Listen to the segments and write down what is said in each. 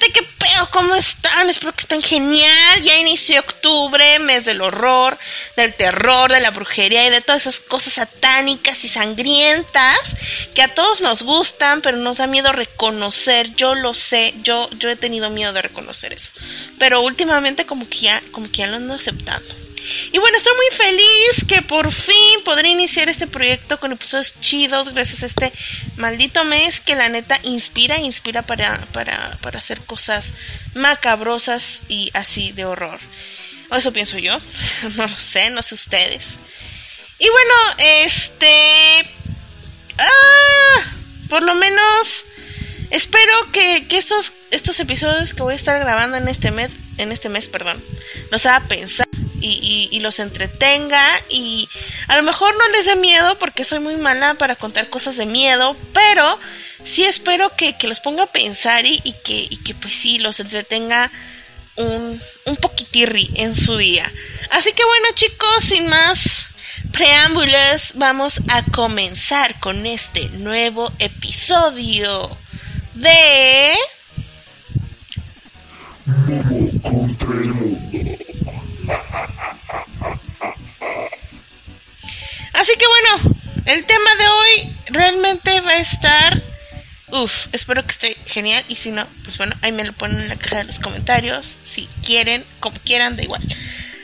gente, ¿qué pedo? ¿Cómo están? Espero que estén genial. Ya inició octubre, mes del horror, del terror, de la brujería y de todas esas cosas satánicas y sangrientas que a todos nos gustan, pero nos da miedo reconocer. Yo lo sé, yo, yo he tenido miedo de reconocer eso. Pero últimamente como que ya, como que ya lo ando aceptando. Y bueno, estoy muy feliz que por fin podré iniciar este proyecto con episodios chidos gracias a este maldito mes que la neta inspira, inspira para, para, para hacer cosas macabrosas y así de horror. O eso pienso yo, no lo sé, no sé ustedes. Y bueno, este... Ah, por lo menos espero que, que estos, estos episodios que voy a estar grabando en este mes, en este mes, perdón, nos haga pensar y, los entretenga y a lo mejor no les dé miedo porque soy muy mala para contar cosas de miedo, pero sí espero que, los ponga a pensar y, que, que pues sí los entretenga un, un poquitirri en su día. Así que bueno chicos, sin más preámbulos, vamos a comenzar con este nuevo episodio de... Así que bueno, el tema de hoy realmente va a estar... Uf, espero que esté genial y si no, pues bueno, ahí me lo ponen en la caja de los comentarios, si quieren, como quieran, da igual.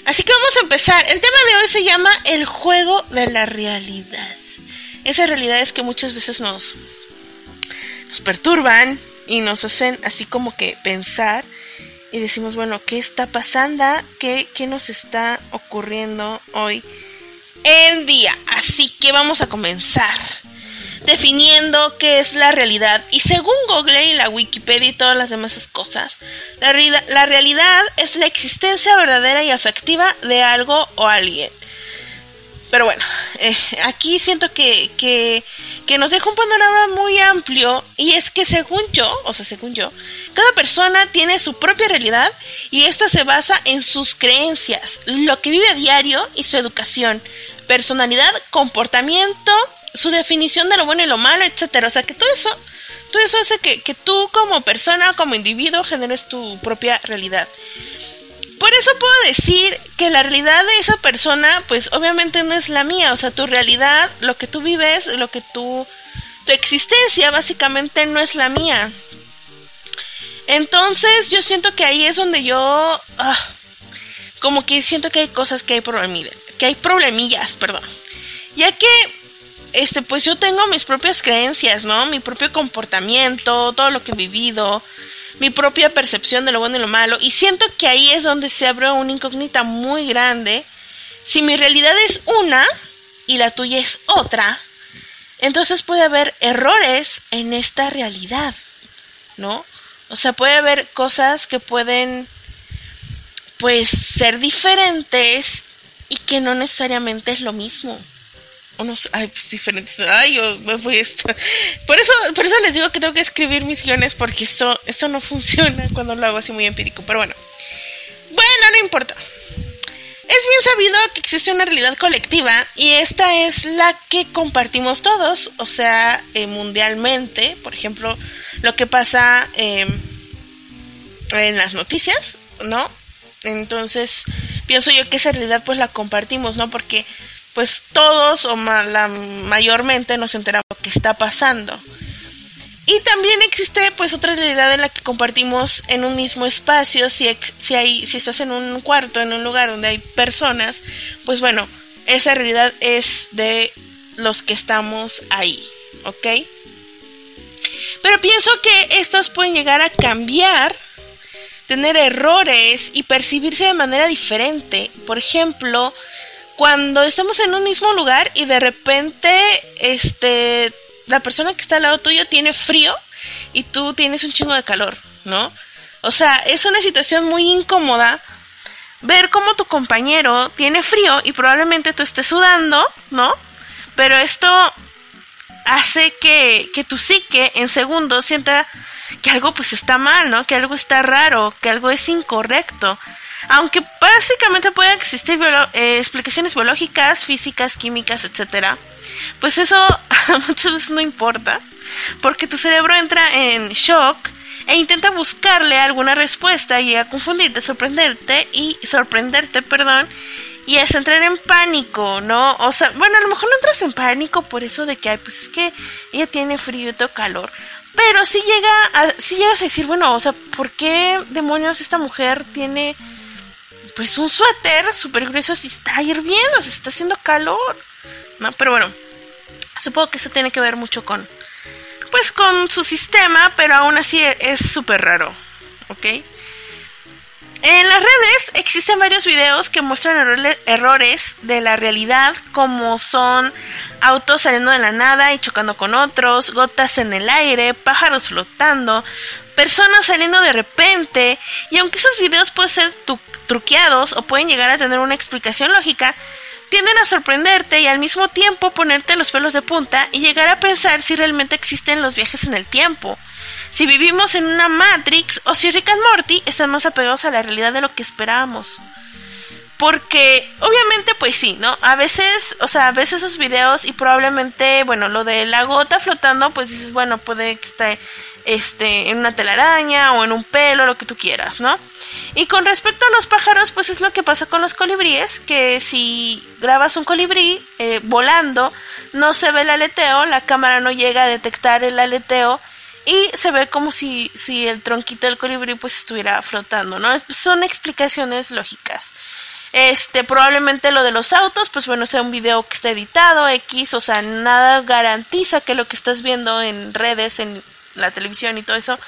Así que vamos a empezar. El tema de hoy se llama el juego de la realidad. Esas realidades que muchas veces nos, nos perturban y nos hacen así como que pensar y decimos, bueno, ¿qué está pasando? ¿Qué, qué nos está ocurriendo hoy en día? Así que vamos a comenzar definiendo qué es la realidad. Y según Google y la Wikipedia y todas las demás cosas, la, realidad es la existencia verdadera y afectiva de algo o alguien. Pero bueno, eh, aquí siento que, que, que, nos deja un panorama muy amplio y es que según yo, o sea, según yo, cada persona tiene su propia realidad y esta se basa en sus creencias, lo que vive a diario y su educación, personalidad, comportamiento, su definición de lo bueno y lo malo, etcétera. O sea, que todo eso, todo eso hace que, que tú como persona, como individuo, generes tu propia realidad. Por eso puedo decir que la realidad de esa persona, pues obviamente no es la mía. O sea, tu realidad, lo que tú vives, lo que tú... Tu existencia básicamente no es la mía. Entonces yo siento que ahí es donde yo... Ah, como que siento que hay cosas que hay problemillas. Que hay problemillas, perdón. Ya que este, pues yo tengo mis propias creencias, ¿no? Mi propio comportamiento, todo lo que he vivido, mi propia percepción de lo bueno y lo malo. Y siento que ahí es donde se abre una incógnita muy grande. Si mi realidad es una y la tuya es otra, entonces puede haber errores en esta realidad, ¿no? O sea, puede haber cosas que pueden, pues, ser diferentes y que no necesariamente es lo mismo unos ay, pues, diferentes. Ay, yo me voy esto. Por eso, por eso les digo que tengo que escribir mis guiones porque esto, esto no funciona cuando lo hago así muy empírico. Pero bueno. Bueno, no importa. Es bien sabido que existe una realidad colectiva y esta es la que compartimos todos, o sea, eh, mundialmente, por ejemplo, lo que pasa em, en las noticias, ¿no? Entonces, pienso yo que esa realidad pues la compartimos, ¿no? Porque pues todos o la, mayormente nos enteramos de que está pasando. Y también existe pues otra realidad en la que compartimos en un mismo espacio, si, si, hay, si estás en un cuarto, en un lugar donde hay personas, pues bueno, esa realidad es de los que estamos ahí, ¿ok? Pero pienso que estas pueden llegar a cambiar, tener errores y percibirse de manera diferente. Por ejemplo, cuando estamos en un mismo lugar y de repente este la persona que está al lado tuyo tiene frío y tú tienes un chingo de calor, ¿no? O sea, es una situación muy incómoda ver cómo tu compañero tiene frío y probablemente tú estés sudando, ¿no? Pero esto hace que, que tu psique en segundos sienta que algo pues está mal, ¿no? Que algo está raro, que algo es incorrecto. Aunque básicamente pueden existir eh, explicaciones biológicas, físicas, químicas, etcétera, pues eso muchas veces no importa, porque tu cerebro entra en shock, e intenta buscarle alguna respuesta y a confundirte, sorprenderte y sorprenderte, perdón, y es entrar en pánico, ¿no? O sea, bueno, a lo mejor no entras en pánico por eso de que, ay, pues es que ella tiene frío y todo calor. Pero si llega a, si llegas a decir, bueno, o sea, ¿por qué demonios esta mujer tiene pues un suéter súper grueso si está hirviendo, si está haciendo calor? ¿No? Pero bueno, supongo que eso tiene que ver mucho con, pues con su sistema, pero aún así es súper raro, ¿ok? En las redes existen varios videos que muestran errores de la realidad como son autos saliendo de la nada y chocando con otros, gotas en el aire, pájaros flotando, personas saliendo de repente y aunque esos videos pueden ser truqueados o pueden llegar a tener una explicación lógica, tienden a sorprenderte y al mismo tiempo ponerte los pelos de punta y llegar a pensar si realmente existen los viajes en el tiempo si vivimos en una Matrix o si Rick and Morty están más apegados a la realidad de lo que esperábamos. Porque, obviamente, pues sí, ¿no? A veces, o sea, a veces esos videos y probablemente, bueno, lo de la gota flotando, pues dices, bueno, puede que esté este, en una telaraña o en un pelo, lo que tú quieras, ¿no? Y con respecto a los pájaros, pues es lo que pasa con los colibríes, que si grabas un colibrí eh, volando, no se ve el aleteo, la cámara no llega a detectar el aleteo y se ve como si, si el tronquito del colibrí pues estuviera flotando, ¿no? Son explicaciones lógicas. Este, probablemente lo de los autos, pues bueno, sea un video que está editado, X, o sea, nada garantiza que lo que estás viendo en redes, en la televisión y todo eso,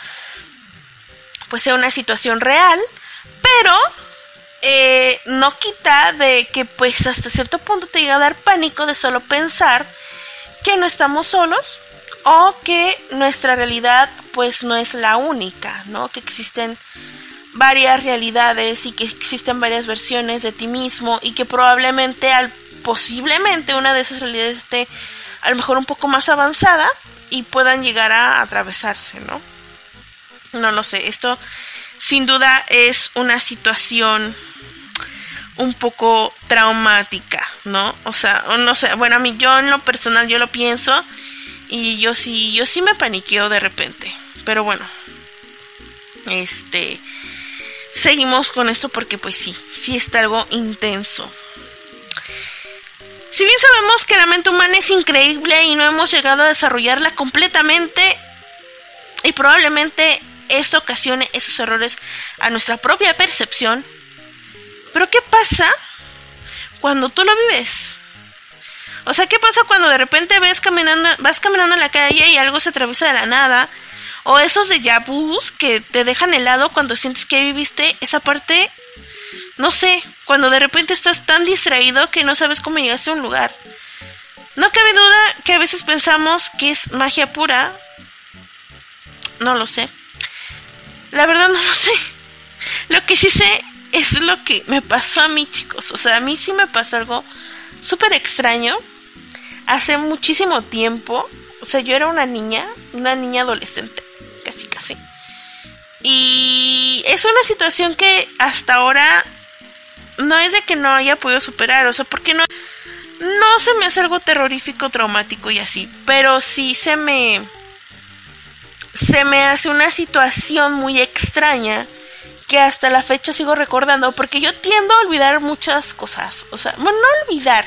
pues sea una situación real, pero eh, no quita de que pues hasta cierto punto te llega a dar pánico de solo pensar que no estamos solos, o que nuestra realidad pues no es la única, ¿no? Que existen varias realidades y que existen varias versiones de ti mismo y que probablemente al posiblemente una de esas realidades esté a lo mejor un poco más avanzada y puedan llegar a atravesarse, ¿no? No lo sé, esto sin duda es una situación un poco traumática, ¿no? O sea, no sé, bueno, a mí yo en lo personal yo lo pienso y yo sí, yo sí me paniqueo de repente. Pero bueno. Este. Seguimos con esto porque pues sí, sí está algo intenso. Si bien sabemos que la mente humana es increíble y no hemos llegado a desarrollarla completamente, y probablemente esto ocasione esos errores a nuestra propia percepción, pero ¿qué pasa cuando tú lo vives? O sea, ¿qué pasa cuando de repente ves caminando, vas caminando en la calle y algo se atraviesa de la nada? O esos de yabús que te dejan helado cuando sientes que viviste esa parte, no sé, cuando de repente estás tan distraído que no sabes cómo llegaste a un lugar. No cabe duda que a veces pensamos que es magia pura. No lo sé. La verdad no lo sé. Lo que sí sé es lo que me pasó a mí, chicos. O sea, a mí sí me pasó algo súper extraño hace muchísimo tiempo, o sea, yo era una niña, una niña adolescente, casi. Y es una situación que hasta ahora no es de que no haya podido superar, o sea, porque no no se me hace algo terrorífico, traumático y así, pero sí se me se me hace una situación muy extraña que hasta la fecha sigo recordando porque yo tiendo a olvidar muchas cosas, o sea, bueno, no olvidar,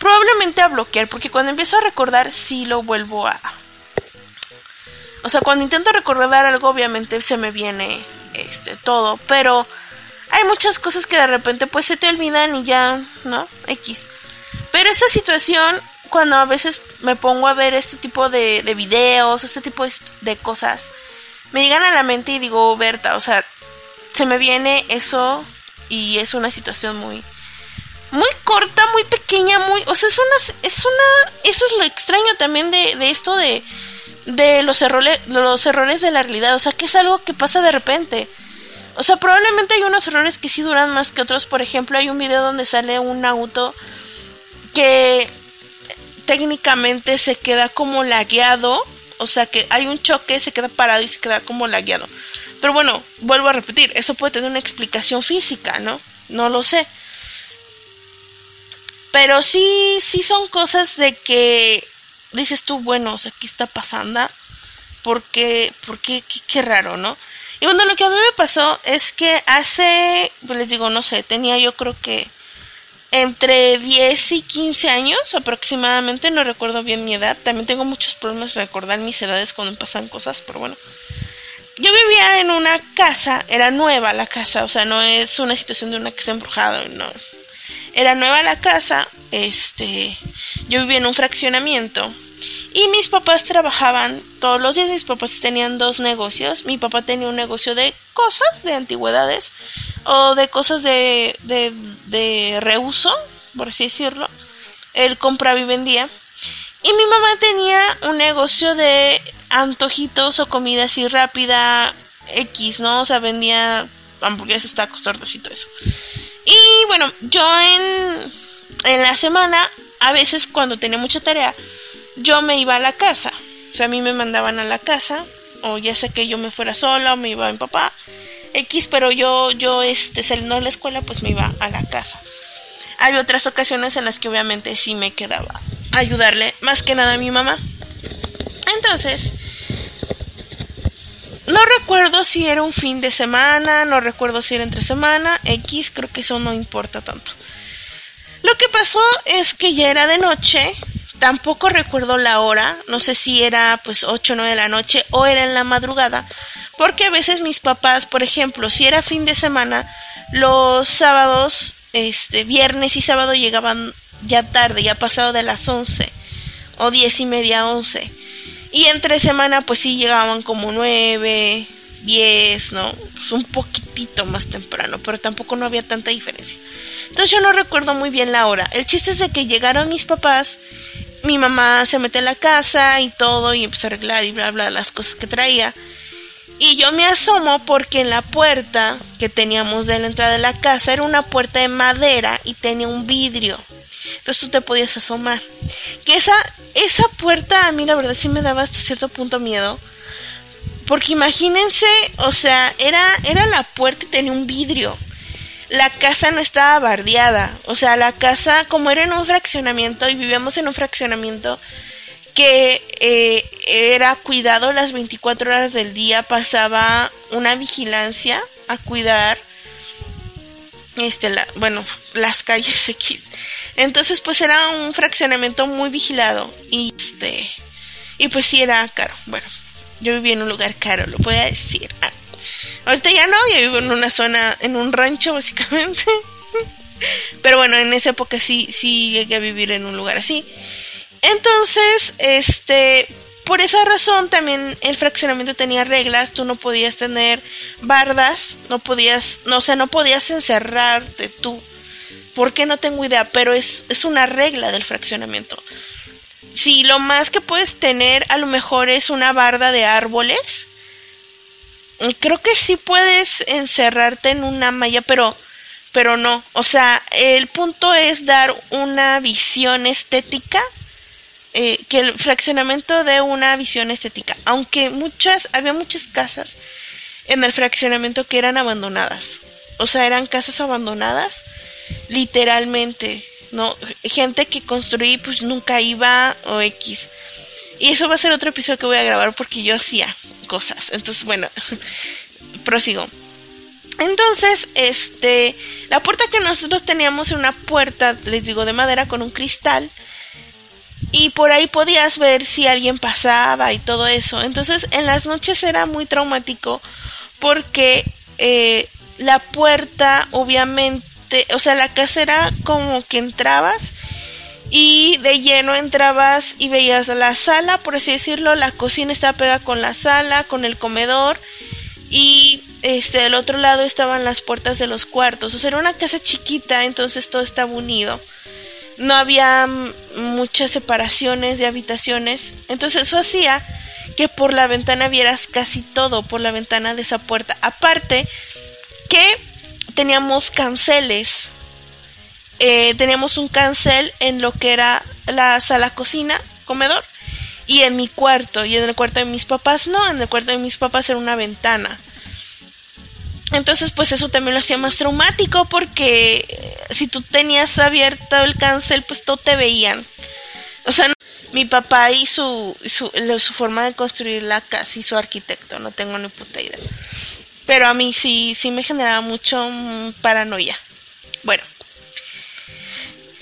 Probablemente a bloquear, porque cuando empiezo a recordar sí lo vuelvo a... O sea, cuando intento recordar algo, obviamente se me viene este todo, pero hay muchas cosas que de repente pues se te olvidan y ya, ¿no? X. Pero esa situación, cuando a veces me pongo a ver este tipo de, de videos, este tipo de, de cosas, me llegan a la mente y digo, Berta, o sea, se me viene eso y es una situación muy, muy corta, muy pequeña, muy, o sea, es una, es una, eso es lo extraño también de, de esto de, de los errores, los errores de la realidad, o sea, que es algo que pasa de repente. O sea, probablemente hay unos errores que sí duran más que otros. Por ejemplo, hay un video donde sale un auto que técnicamente se queda como lagueado. O sea, que hay un choque, se queda parado y se queda como lagueado. Pero bueno, vuelvo a repetir, eso puede tener una explicación física, ¿no? No lo sé. Pero sí, sí son cosas de que dices tú, bueno, o sea, ¿qué está pasando? porque, porque, qué, qué raro, ¿no? Y bueno, lo que a mí me pasó es que hace, pues les digo, no sé, tenía yo creo que entre 10 y 15 años aproximadamente, no recuerdo bien mi edad. También tengo muchos problemas recordar mis edades cuando pasan cosas, pero bueno. Yo vivía en una casa, era nueva la casa, o sea, no es una situación de una casa embrujada, no. Era nueva la casa, este, yo vivía en un fraccionamiento y mis papás trabajaban todos los días, mis papás tenían dos negocios, mi papá tenía un negocio de cosas, de antigüedades, o de cosas de, de, de reuso, por así decirlo. Él compraba y vendía. Y mi mamá tenía un negocio de antojitos o comida así rápida, X, ¿no? O sea, vendía hamburguesas, tacos, tortas y todo eso. Y bueno, yo en, en la semana, a veces cuando tenía mucha tarea, yo me iba a la casa. O sea, a mí me mandaban a la casa, o ya sé que yo me fuera sola o me iba mi papá. X, pero yo, yo, este, saliendo de la escuela, pues me iba a la casa. Había otras ocasiones en las que obviamente sí me quedaba a ayudarle, más que nada a mi mamá. Entonces, no recuerdo si era un fin de semana, no recuerdo si era entre semana, X, creo que eso no importa tanto. Lo que pasó es que ya era de noche, tampoco recuerdo la hora, no sé si era pues 8 o 9 de la noche o era en la madrugada, porque a veces mis papás, por ejemplo, si era fin de semana, los sábados, este, viernes y sábado llegaban ya tarde, ya pasado de las 11 o diez y media, 11. Y entre semana pues sí llegaban como 9, 10, ¿no? Pues un poquitito más temprano, pero tampoco no había tanta diferencia. Entonces yo no recuerdo muy bien la hora. El chiste es de que llegaron mis papás, mi mamá se mete en la casa y todo y empezó a arreglar y bla bla las cosas que traía. Y yo me asomo porque en la puerta que teníamos de la entrada de la casa era una puerta de madera y tenía un vidrio. Entonces tú te podías asomar. Que esa, esa puerta a mí la verdad sí me daba hasta cierto punto miedo. Porque imagínense, o sea, era, era la puerta y tenía un vidrio. La casa no estaba bardeada. O sea, la casa, como era en un fraccionamiento y vivíamos en un fraccionamiento, que eh, era cuidado las 24 horas del día, pasaba una vigilancia a cuidar este la, bueno, las calles X. Entonces, pues era un fraccionamiento muy vigilado y este y pues sí era caro. Bueno, yo vivía en un lugar caro, lo voy a decir. Ah, ahorita ya no, yo vivo en una zona en un rancho básicamente. Pero bueno, en esa época sí sí llegué a vivir en un lugar así. Entonces, este, por esa razón también el fraccionamiento tenía reglas, tú no podías tener bardas, no podías, no, o sea, no podías encerrarte tú. ¿Por qué no tengo idea? Pero es, es una regla del fraccionamiento. Si lo más que puedes tener a lo mejor es una barda de árboles, creo que sí puedes encerrarte en una malla, pero pero no, o sea, el punto es dar una visión estética eh, que el fraccionamiento dé una visión estética, aunque muchas, había muchas casas en el fraccionamiento que eran abandonadas, o sea, eran casas abandonadas, literalmente, no, gente que construí pues nunca iba o X. Y eso va a ser otro episodio que voy a grabar porque yo hacía cosas. Entonces, bueno, prosigo. Entonces, este, la puerta que nosotros teníamos era una puerta, les digo, de madera con un cristal y por ahí podías ver si alguien pasaba y todo eso. Entonces en las noches era muy traumático porque eh, la puerta obviamente, o sea, la casa era como que entrabas y de lleno entrabas y veías la sala, por así decirlo, la cocina estaba pegada con la sala, con el comedor y este del otro lado estaban las puertas de los cuartos. O sea, era una casa chiquita, entonces todo estaba unido no había muchas separaciones de habitaciones, entonces eso hacía que por la ventana vieras casi todo por la ventana de esa puerta. Aparte que teníamos canceles, eh, teníamos un cancel en lo que era la sala cocina, comedor, y en mi cuarto, y en el cuarto de mis papás no, en el cuarto de mis papás era una ventana. Entonces, pues eso también lo hacía más traumático porque eh, si tú tenías abierto el cancel, pues todo te veían. O sea, mi papá y su, su, su forma de construir la casa y su arquitecto, no tengo ni puta idea. Pero a mí sí, sí me generaba mucho mm, paranoia. Bueno.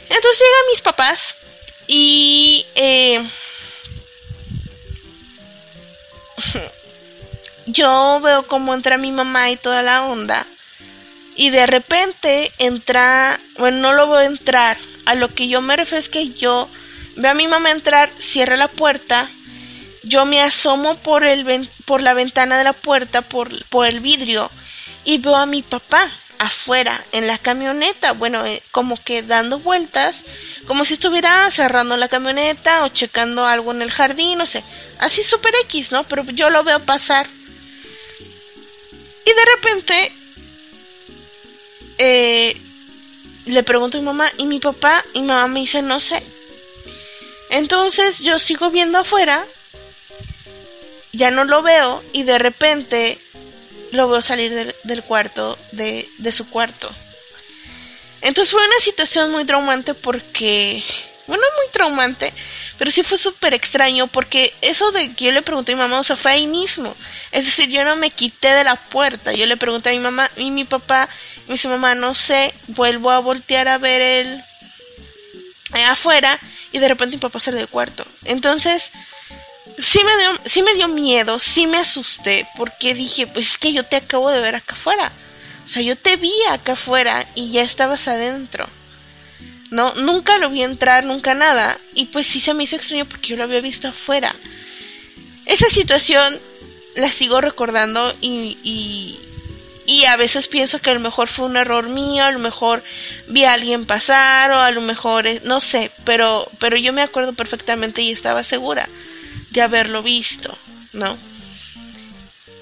Entonces llegan mis papás y... Eh, yo veo cómo entra mi mamá y toda la onda. Y de repente entra, bueno, no lo veo entrar. A lo que yo me refiero es que yo veo a mi mamá entrar, cierra la puerta, yo me asomo por, el, por la ventana de la puerta, por, por el vidrio, y veo a mi papá afuera, en la camioneta, bueno, eh, como que dando vueltas, como si estuviera cerrando la camioneta o checando algo en el jardín, no sé, así super X, ¿no? Pero yo lo veo pasar. Y de repente eh, le pregunto a mi mamá y mi papá y mi mamá me dice no sé. Entonces yo sigo viendo afuera, ya no lo veo y de repente lo veo salir del, cuarto, de, de su cuarto. Entonces fue una situación muy traumante porque, bueno, muy traumante, pero sí fue súper extraño porque eso de que yo le pregunté a mi mamá, o sea, fue ahí mismo. Es decir, yo no me quité de la puerta. Yo le pregunté a mi mamá y mi papá, y me dice, mamá, no sé, vuelvo a voltear a ver él afuera y de repente mi papá sale del cuarto. Entonces, sí me, dio, sí me dio miedo, sí me asusté porque dije, pues es que yo te acabo de ver acá afuera. O sea, yo te vi acá afuera y ya estabas adentro. No, nunca lo vi entrar, nunca nada. Y pues sí se me hizo extraño porque yo lo había visto afuera. Esa situación la sigo recordando y, y, y, a veces pienso que a lo mejor fue un error mío, a lo mejor vi a alguien pasar o a lo mejor, no sé, pero, pero yo me acuerdo perfectamente y estaba segura de haberlo visto, ¿no?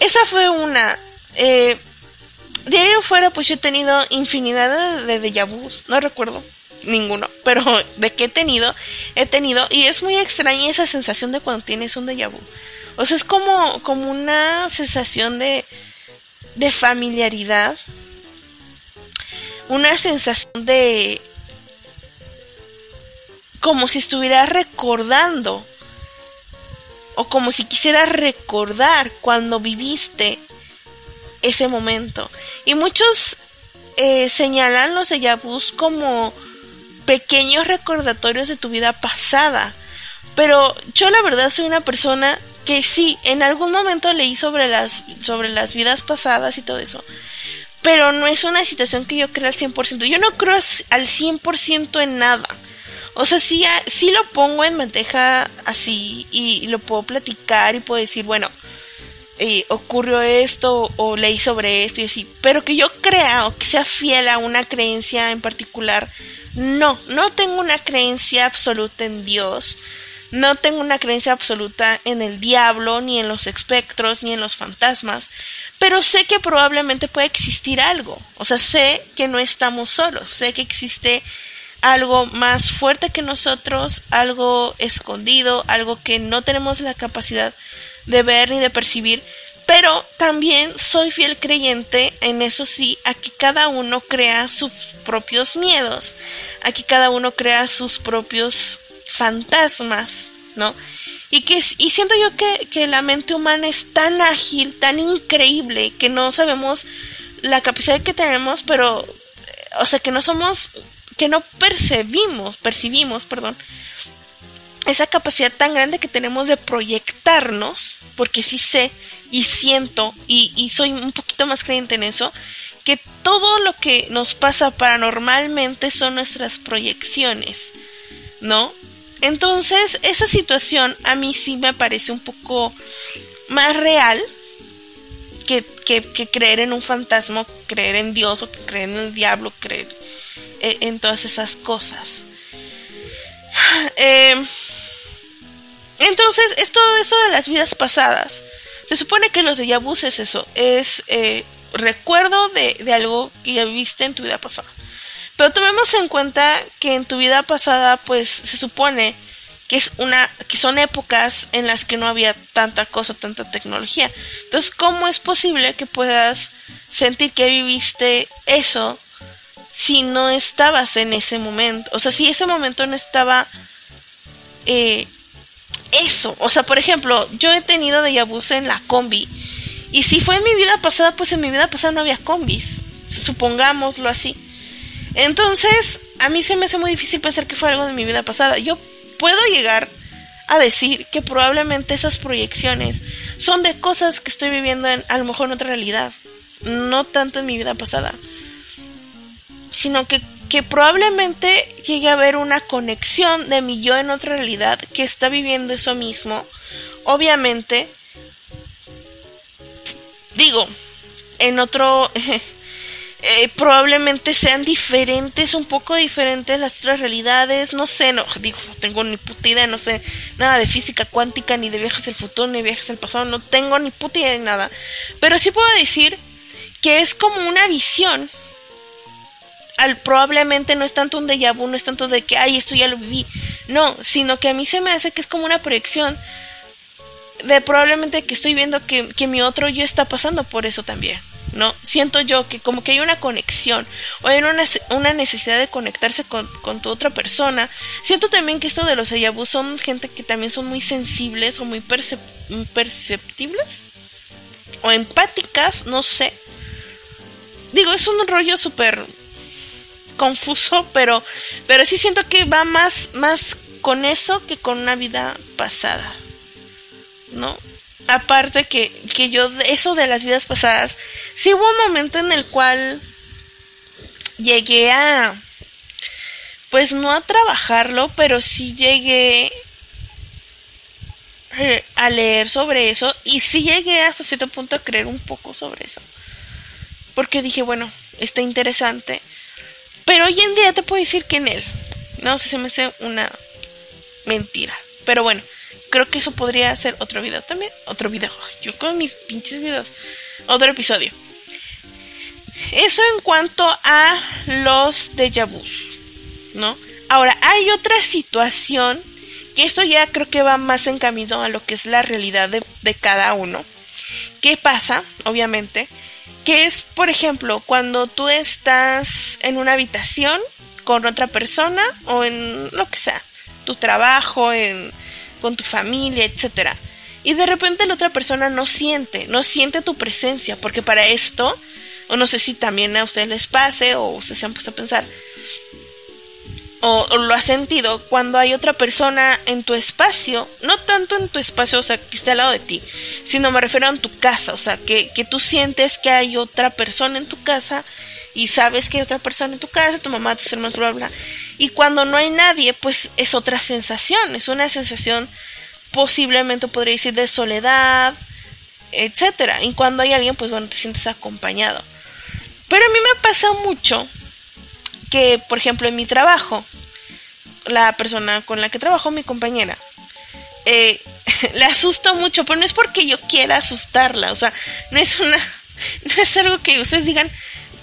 Esa fue una. Eh, de ahí afuera, pues yo he tenido infinidad de, de déjà no recuerdo ninguno, pero de que he tenido, he tenido, y es muy extraña esa sensación de cuando tienes un déjà vu. O sea, es como, como una sensación de, de familiaridad, una sensación de como si estuviera recordando o como si quisiera recordar cuando viviste ese momento. Y muchos eh, señalan los déjà vus como pequeños recordatorios de tu vida pasada. Pero yo la verdad soy una persona que sí, en algún momento leí sobre las, sobre las vidas pasadas y todo eso. Pero no es una situación que yo crea al 100%. Yo no creo al 100% en nada. O sea, sí, lo pongo en bandeja así y lo puedo platicar y puedo decir, bueno, eh, ocurrió esto o leí sobre esto y así. Pero que yo crea o que sea fiel a una creencia en particular, no, no tengo una creencia absoluta en Dios, no tengo una creencia absoluta en el diablo, ni en los espectros, ni en los fantasmas, pero sé que probablemente puede existir algo, o sea, sé que no estamos solos, sé que existe algo más fuerte que nosotros, algo escondido, algo que no tenemos la capacidad de ver ni de percibir, pero también soy fiel creyente en eso sí, a que cada uno crea sus propios miedos, a que cada uno crea sus propios fantasmas, ¿no? Y que y siento yo que, que la mente humana es tan ágil, tan increíble, que no sabemos la capacidad que tenemos, pero, o sea, que no somos, que no percibimos, percibimos, perdón, esa capacidad tan grande que tenemos de proyectarnos, porque sí sé y siento y, soy un poquito más creyente en eso, que todo lo que nos pasa paranormalmente son nuestras proyecciones, ¿no? Entonces, esa situación a mí sí me parece un poco más real que, creer en un fantasma, creer en Dios o creer en el diablo, creer en, en todas esas cosas. Eh, entonces, es todo eso de las vidas pasadas. Se supone que los de vu es eso, es eh, recuerdo de, de algo que ya viste en tu vida pasada. Pero tomemos en cuenta que en tu vida pasada, pues se supone que es una que son épocas en las que no había tanta cosa, tanta tecnología. Entonces, ¿cómo es posible que puedas sentir que viviste eso si no estabas en ese momento? O sea, si ese momento no estaba eh, eso. O sea, por ejemplo, yo he tenido de vu en la combi. Y si fue en mi vida pasada, pues en mi vida pasada no había combis. Supongámoslo así. Entonces, a mí se me hace muy difícil pensar que fue algo de mi vida pasada. Yo puedo llegar a decir que probablemente esas proyecciones son de cosas que estoy viviendo en, a lo mejor en otra realidad. No tanto en mi vida pasada. Sino que, que probablemente llegue a haber una conexión de mi yo en otra realidad que está viviendo eso mismo. Obviamente, digo, en otro... Eh, probablemente sean diferentes, un poco diferentes las otras realidades, no sé, no, digo, no tengo ni puta idea, no sé nada de física cuántica, ni de viajes del futuro, ni viajes del pasado, no tengo ni puta idea de nada, pero sí puedo decir que es como una visión, al, probablemente no es tanto un déjà vu, no es tanto de que, ay, esto ya lo viví, no, sino que a mí se me hace que es como una proyección de probablemente que estoy viendo que, que mi otro yo está pasando por eso también. ¿no? Siento yo que como que hay una conexión o hay una, una necesidad de conectarse con, tu otra persona. Siento también que esto de los ayabus son gente que también son muy sensibles o muy perceptibles o empáticas, no sé. Digo, es un rollo súper confuso, pero, pero sí siento que va más, más con eso que con una vida pasada, ¿no? aparte que, que yo, eso de las vidas pasadas, sí hubo un momento en el cual llegué a, pues no a trabajarlo, pero sí llegué eh, a leer sobre eso y sí llegué hasta cierto punto a creer un poco sobre eso. Porque dije, bueno, está interesante. Pero hoy en día te puedo decir que en él. No sé si me hace una mentira. Pero bueno, creo que eso podría ser otro video también. Otro video. Yo con mis pinches videos. Otro episodio. Eso en cuanto a los déjà vus. ¿No? Ahora, hay otra situación. Que esto ya creo que va más en camino a lo que es la realidad de, de cada uno. ¿Qué pasa? Obviamente. Que es, por ejemplo, cuando tú estás en una habitación con otra persona o en lo que sea, tu trabajo, en con tu familia, etcétera. Y de repente la otra persona no siente, no siente tu presencia, porque para esto, o no sé si también a ustedes les pase, o ustedes se han puesto a pensar, o, lo has sentido cuando hay otra persona en tu espacio, no tanto en tu espacio, o sea, que esté al lado de ti, sino me refiero a en tu casa, o sea, que, que tú sientes que hay otra persona en tu casa y sabes que hay otra persona en tu casa, tu mamá, tus hermanos, bla, bla. Y cuando no hay nadie, pues es otra sensación, es una sensación posiblemente podría decir de soledad, etcétera. Y cuando hay alguien, pues bueno, te sientes acompañado. Pero a mí me pasa mucho que, por ejemplo, en mi trabajo, la persona con la que trabajo, mi compañera, eh, le asusto mucho, pero no es porque yo quiera asustarla, o sea, no es una, no es algo que ustedes digan,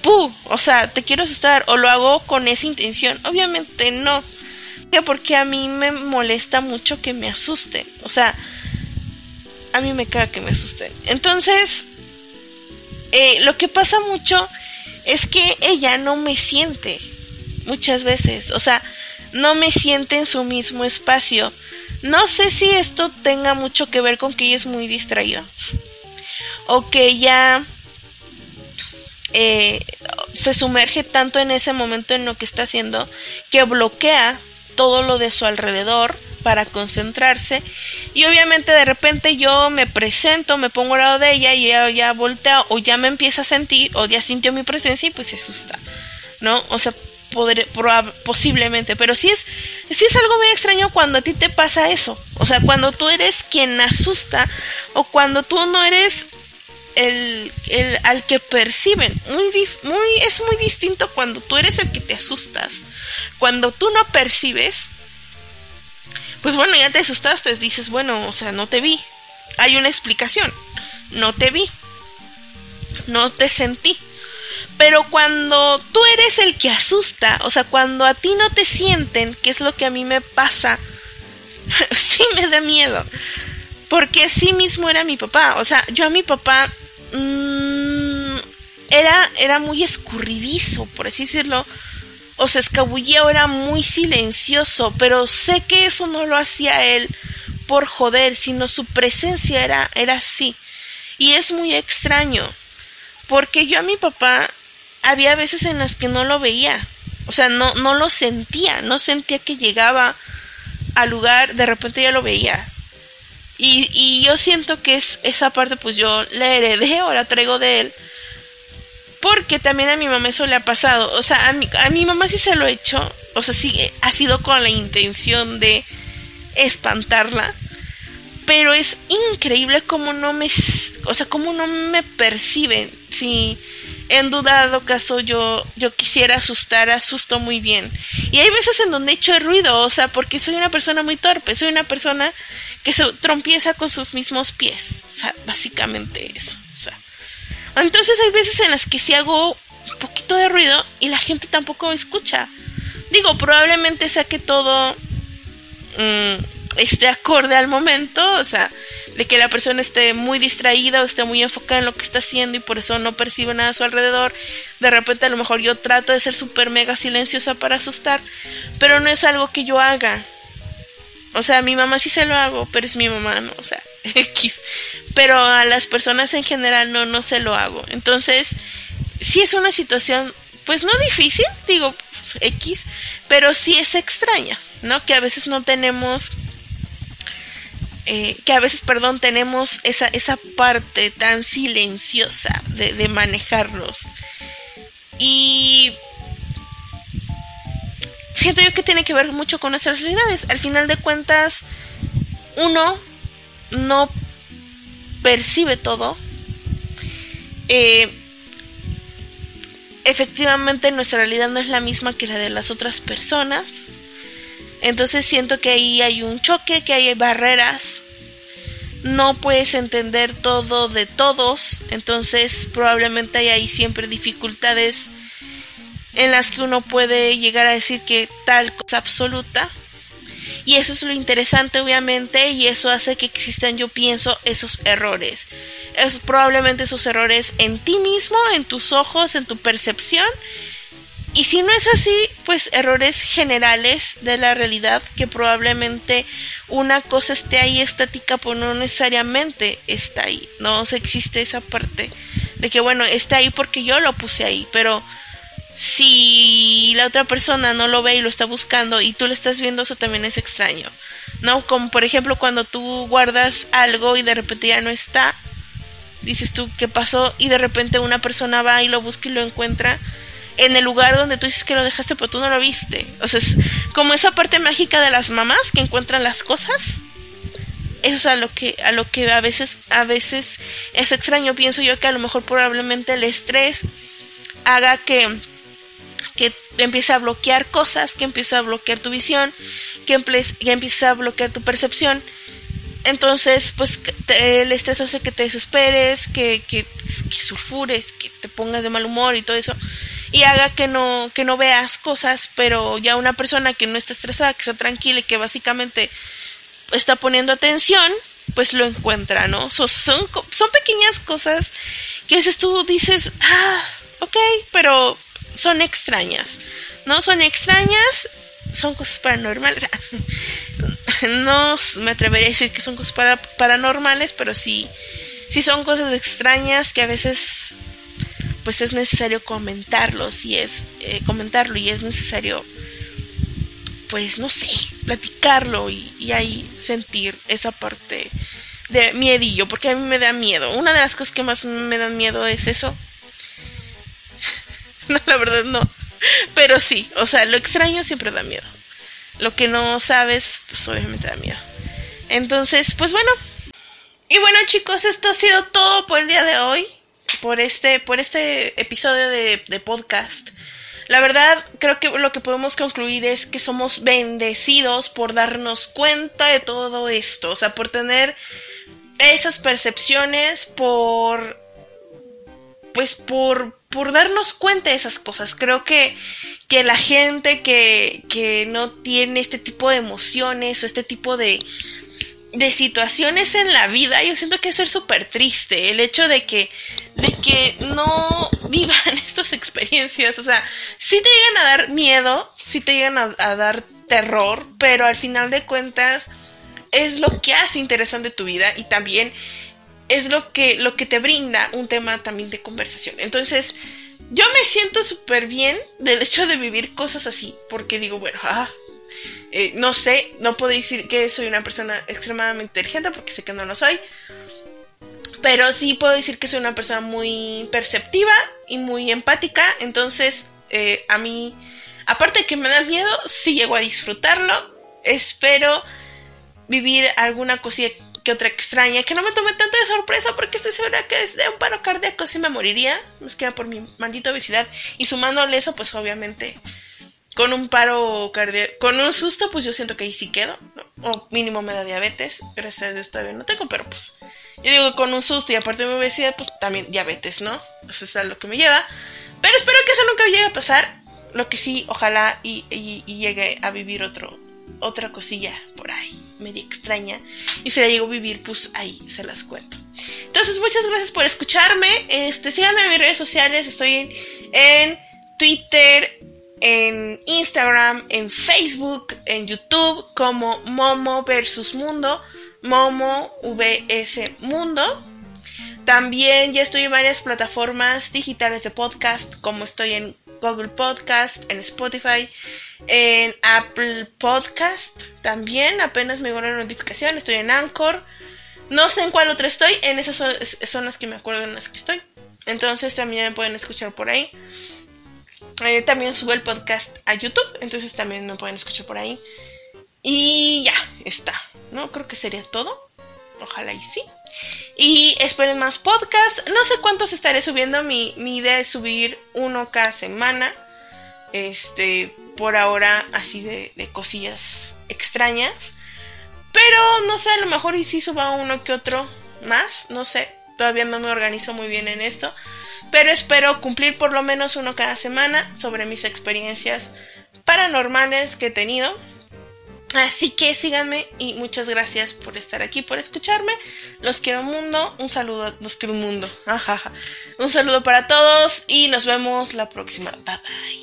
o sea, te quiero asustar o lo hago con esa intención. Obviamente no. Porque a mí me molesta mucho que me asusten. O sea, a mí me caga que me asusten. Entonces, eh, lo que pasa mucho es que ella no me siente muchas veces. O sea, no me siente en su mismo espacio. No sé si esto tenga mucho que ver con que ella es muy distraída. O que ella eh, se sumerge tanto en ese momento en lo que está haciendo que bloquea todo lo de su alrededor para concentrarse y obviamente de repente yo me presento, me pongo al lado de ella y ella ya voltea o ya me empieza a sentir o ya sintió mi presencia y pues se asusta, ¿no? O sea, posiblemente, pero sí es, sí es algo muy extraño cuando a ti te pasa eso, o sea, cuando tú eres quien asusta o cuando tú no eres el, el, al que perciben. Muy, muy, es muy distinto cuando tú eres el que te asustas. Cuando tú no percibes, pues bueno, ya te asustaste, dices, bueno, o sea, no te vi. Hay una explicación. No te vi. No te sentí. Pero cuando tú eres el que asusta, o sea, cuando a ti no te sienten, que es lo que a mí me pasa, sí me da miedo. Porque sí mismo era mi papá. O sea, yo a mi papá Mm, era, era muy escurridizo, por así decirlo. O se escabullía o era muy silencioso, pero sé que eso no lo hacía él por joder, sino su presencia era, era así. Y es muy extraño, porque yo a mi papá había veces en las que no lo veía, o sea, no, no lo sentía, no sentía que llegaba al lugar, de repente ya lo veía. Y, y yo siento que es esa parte, pues yo la heredé o la traigo de él. Porque también a mi mamá eso le ha pasado. O sea, a mi, a mi mamá sí se lo he hecho. O sea, sí ha sido con la intención de espantarla. Pero es increíble cómo no me... O sea, cómo no me perciben. Si en dudado caso yo, yo quisiera asustar, asusto muy bien. Y hay veces en donde he hecho ruido, o sea, porque soy una persona muy torpe, soy una persona que se trompieza con sus mismos pies. O sea, básicamente eso. Entonces hay veces en las que si hago un poquito de ruido y la gente tampoco me escucha. Digo, probablemente sea que todo mm, esté acorde al momento, o sea, de que la persona esté muy distraída o esté muy enfocada en lo que está haciendo y por eso no percibe nada a su alrededor. De repente a lo mejor yo trato de ser súper mega silenciosa para asustar, pero no es algo que yo haga. O sea, a mi mamá sí se lo hago, pero es mi mamá, ¿no? O sea, X. Pero a las personas en general no, no se lo hago. Entonces, sí es una situación, pues no difícil, digo, X, pero sí es extraña, ¿no? Que a veces no tenemos eh, que a veces, perdón, tenemos esa, esa parte tan silenciosa de, de. Y siento yo que tiene que ver mucho con nuestras realidades. Al final de cuentas, uno no percibe todo. Eh, efectivamente nuestra realidad no es la misma que la de las otras personas. Entonces siento que ahí hay un choque, que hay barreras. No puedes entender todo de todos. Entonces probablemente hay ahí siempre dificultades en las que uno puede llegar a decir que tal cosa absoluta. Y eso es lo interesante, obviamente, y eso hace que existan, yo pienso, esos errores. Es probablemente esos errores en ti mismo, en tus ojos, en tu percepción, y si no es así, pues errores generales de la realidad, que probablemente una cosa esté ahí estática, pero no necesariamente está ahí. No existe esa parte de que, bueno, está ahí porque yo lo puse ahí, pero si la otra persona no lo ve y lo está buscando y tú lo estás viendo, eso también es extraño. ¿No? Como por ejemplo cuando tú guardas algo y de repente ya no está, dices tú, ¿qué pasó? Y de repente una persona va y lo busca y lo encuentra en el lugar donde tú dices que lo dejaste, pero tú no lo viste. O sea, es como esa parte mágica de las mamás que encuentran las cosas. Eso es a lo que a lo que a veces a veces es extraño. Pienso yo que a lo mejor probablemente el estrés haga que que empiece a bloquear cosas, que empiece a bloquear tu visión, que, empiece a bloquear tu percepción. Entonces, pues el estrés hace que te desesperes, que, que, que sulfures, que te pongas de mal humor y todo eso y haga que no, que no veas cosas, pero ya una persona que no está estresada, que está tranquila y que básicamente está poniendo atención, pues lo encuentra, ¿no? son, son pequeñas cosas que a veces tú dices, ah, ok, pero son extrañas, ¿no? Son extrañas, son cosas paranormales. no me atrevería a decir que son cosas para, paranormales, pero sí, sí son cosas extrañas que a veces pues es necesario comentarlo, si es eh, comentarlo y es necesario, pues no sé, platicarlo y, ahí sentir esa parte de miedillo, porque a mí me da miedo. Una de las cosas que más me dan miedo es eso. no, la verdad no. Pero sí, o sea, lo extraño siempre da miedo. Lo que no sabes, pues obviamente da miedo. Entonces, pues bueno. Y bueno chicos, esto ha sido todo por el día de hoy por este, por este episodio de, de podcast. La verdad, creo que lo que podemos concluir es que somos bendecidos por darnos cuenta de todo esto, o sea, por tener esas percepciones, por pues por, por darnos cuenta de esas cosas. Creo que, que la gente que, que no tiene este tipo de emociones o este tipo de, de situaciones en la vida, yo siento que es ser súper triste. El hecho de que, de que no vivan estas experiencias. O sea, sí te llegan a dar miedo, sí te llegan a, dar terror, pero al final de cuentas es lo que hace interesante tu vida y también es lo que, lo que te brinda un tema también de conversación. Entonces, yo me siento súper bien del hecho de vivir cosas así, porque digo, bueno, ah, eh, no sé, no puedo decir que soy una persona extremadamente inteligente porque sé que no lo soy. Pero sí puedo decir que soy una persona muy perceptiva y muy empática. Entonces, eh, a mí, aparte de que me da miedo, sí llego a disfrutarlo. Espero vivir alguna cosilla que otra extraña, que no me tome tanto de sorpresa porque estoy segura que de un paro cardíaco sí me moriría, más que por mi maldita obesidad. Y sumándole eso, pues obviamente con un paro cardíaco, con un susto, pues yo siento que ahí sí quedo, o mínimo me da diabetes, gracias a Dios todavía no tengo, pero pues yo digo con un susto y aparte de mi obesidad, pues también diabetes, ¿no? Eso es a lo que me lleva, pero espero que eso nunca llegue a pasar, lo que sí, ojalá y, llegue a vivir otro, otra cosilla por ahí, media extraña, y si la llego a vivir, pues ahí se las cuento. Entonces, muchas gracias por escucharme, este, síganme en mis redes sociales, estoy en, en Twitter, en Instagram, en Facebook, en YouTube como Momo versus Mundo, Momo VS Mundo. También ya estoy en varias plataformas digitales de podcast, como estoy en Google Podcast, en Spotify, en Apple Podcast. También apenas me llegó la notificación, estoy en Anchor. No sé en cuál otra estoy, en esas son, las que me acuerdo en las que estoy. Entonces también me pueden escuchar por ahí. Eh, también sube el podcast a YouTube, entonces también me pueden escuchar por ahí. Y ya, está. ¿No? Creo que sería todo. Ojalá y sí. Y esperen más podcasts. No sé cuántos estaré subiendo. Mi, idea es subir uno cada semana. Este, por ahora, así de, cosillas extrañas. Pero no sé, a lo mejor y si suba uno que otro más. No sé. Todavía no me organizo muy bien en esto pero espero cumplir por lo menos uno cada semana sobre mis experiencias paranormales que he tenido. Así que síganme y muchas gracias por estar aquí, por escucharme. Los quiero mundo, un saludo, los quiero mundo. Un saludo para todos y nos vemos la próxima. Bye bye.